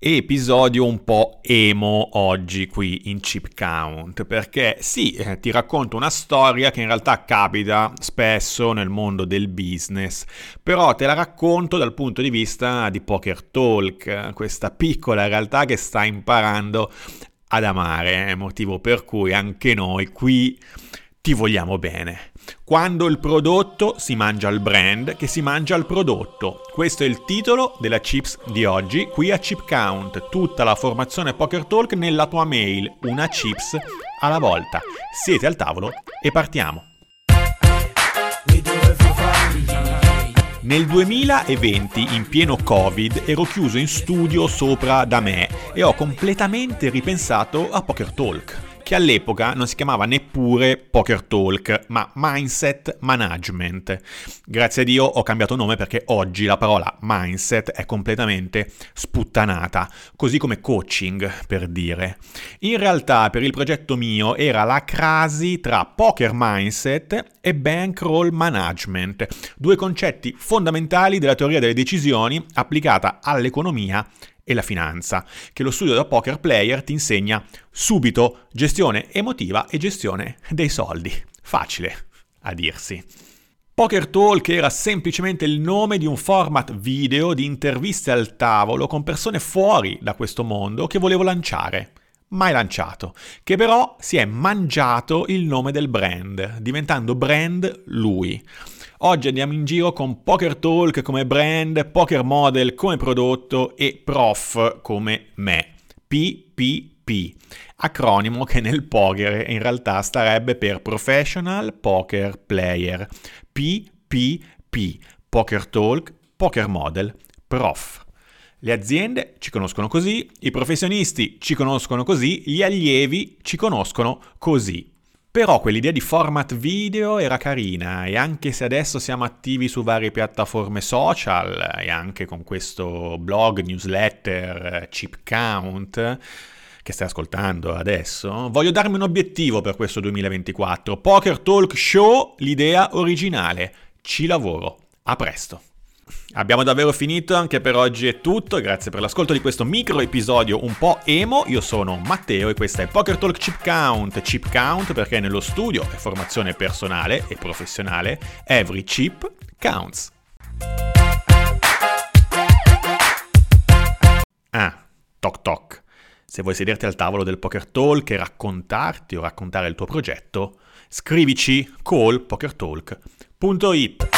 Episodio un po' emo oggi qui in Chip Count, perché sì, eh, ti racconto una storia che in realtà capita spesso nel mondo del business, però te la racconto dal punto di vista di Poker Talk, questa piccola realtà che sta imparando ad amare, motivo per cui anche noi qui ti vogliamo bene. Quando il prodotto si mangia il brand che si mangia il prodotto. Questo è il titolo della Chips di oggi, qui a Chip Count, tutta la formazione Poker Talk nella tua mail, una chips alla volta. Siete al tavolo e partiamo. Nel 2020, in pieno Covid, ero chiuso in studio sopra da me e ho completamente ripensato a Poker Talk che all'epoca non si chiamava neppure Poker Talk, ma Mindset Management. Grazie a Dio ho cambiato nome perché oggi la parola mindset è completamente sputtanata, così come coaching per dire. In realtà per il progetto mio era la crasi tra poker mindset e bankroll management, due concetti fondamentali della teoria delle decisioni applicata all'economia e la finanza, che lo studio da poker player ti insegna subito gestione emotiva e gestione dei soldi. Facile a dirsi. Poker Talk era semplicemente il nome di un format video di interviste al tavolo con persone fuori da questo mondo che volevo lanciare. Mai lanciato, che però si è mangiato il nome del brand, diventando brand lui. Oggi andiamo in giro con Poker Talk come brand, Poker Model come prodotto e Prof come me. PPP, acronimo che nel poker in realtà starebbe per Professional Poker Player. PPP, Poker Talk, Poker Model, Prof. Le aziende ci conoscono così, i professionisti ci conoscono così, gli allievi ci conoscono così. Però quell'idea di format video era carina e anche se adesso siamo attivi su varie piattaforme social e anche con questo blog, newsletter, chip count che stai ascoltando adesso, voglio darmi un obiettivo per questo 2024. Poker Talk Show, l'idea originale. Ci lavoro. A presto. Abbiamo davvero finito, anche per oggi è tutto, grazie per l'ascolto di questo micro episodio un po' emo, io sono Matteo e questa è Poker Talk Chip Count, Chip Count perché nello studio è formazione personale e professionale, every chip counts. Ah, toc toc. Se vuoi sederti al tavolo del Poker Talk e raccontarti o raccontare il tuo progetto, scrivici call pokertalk.it.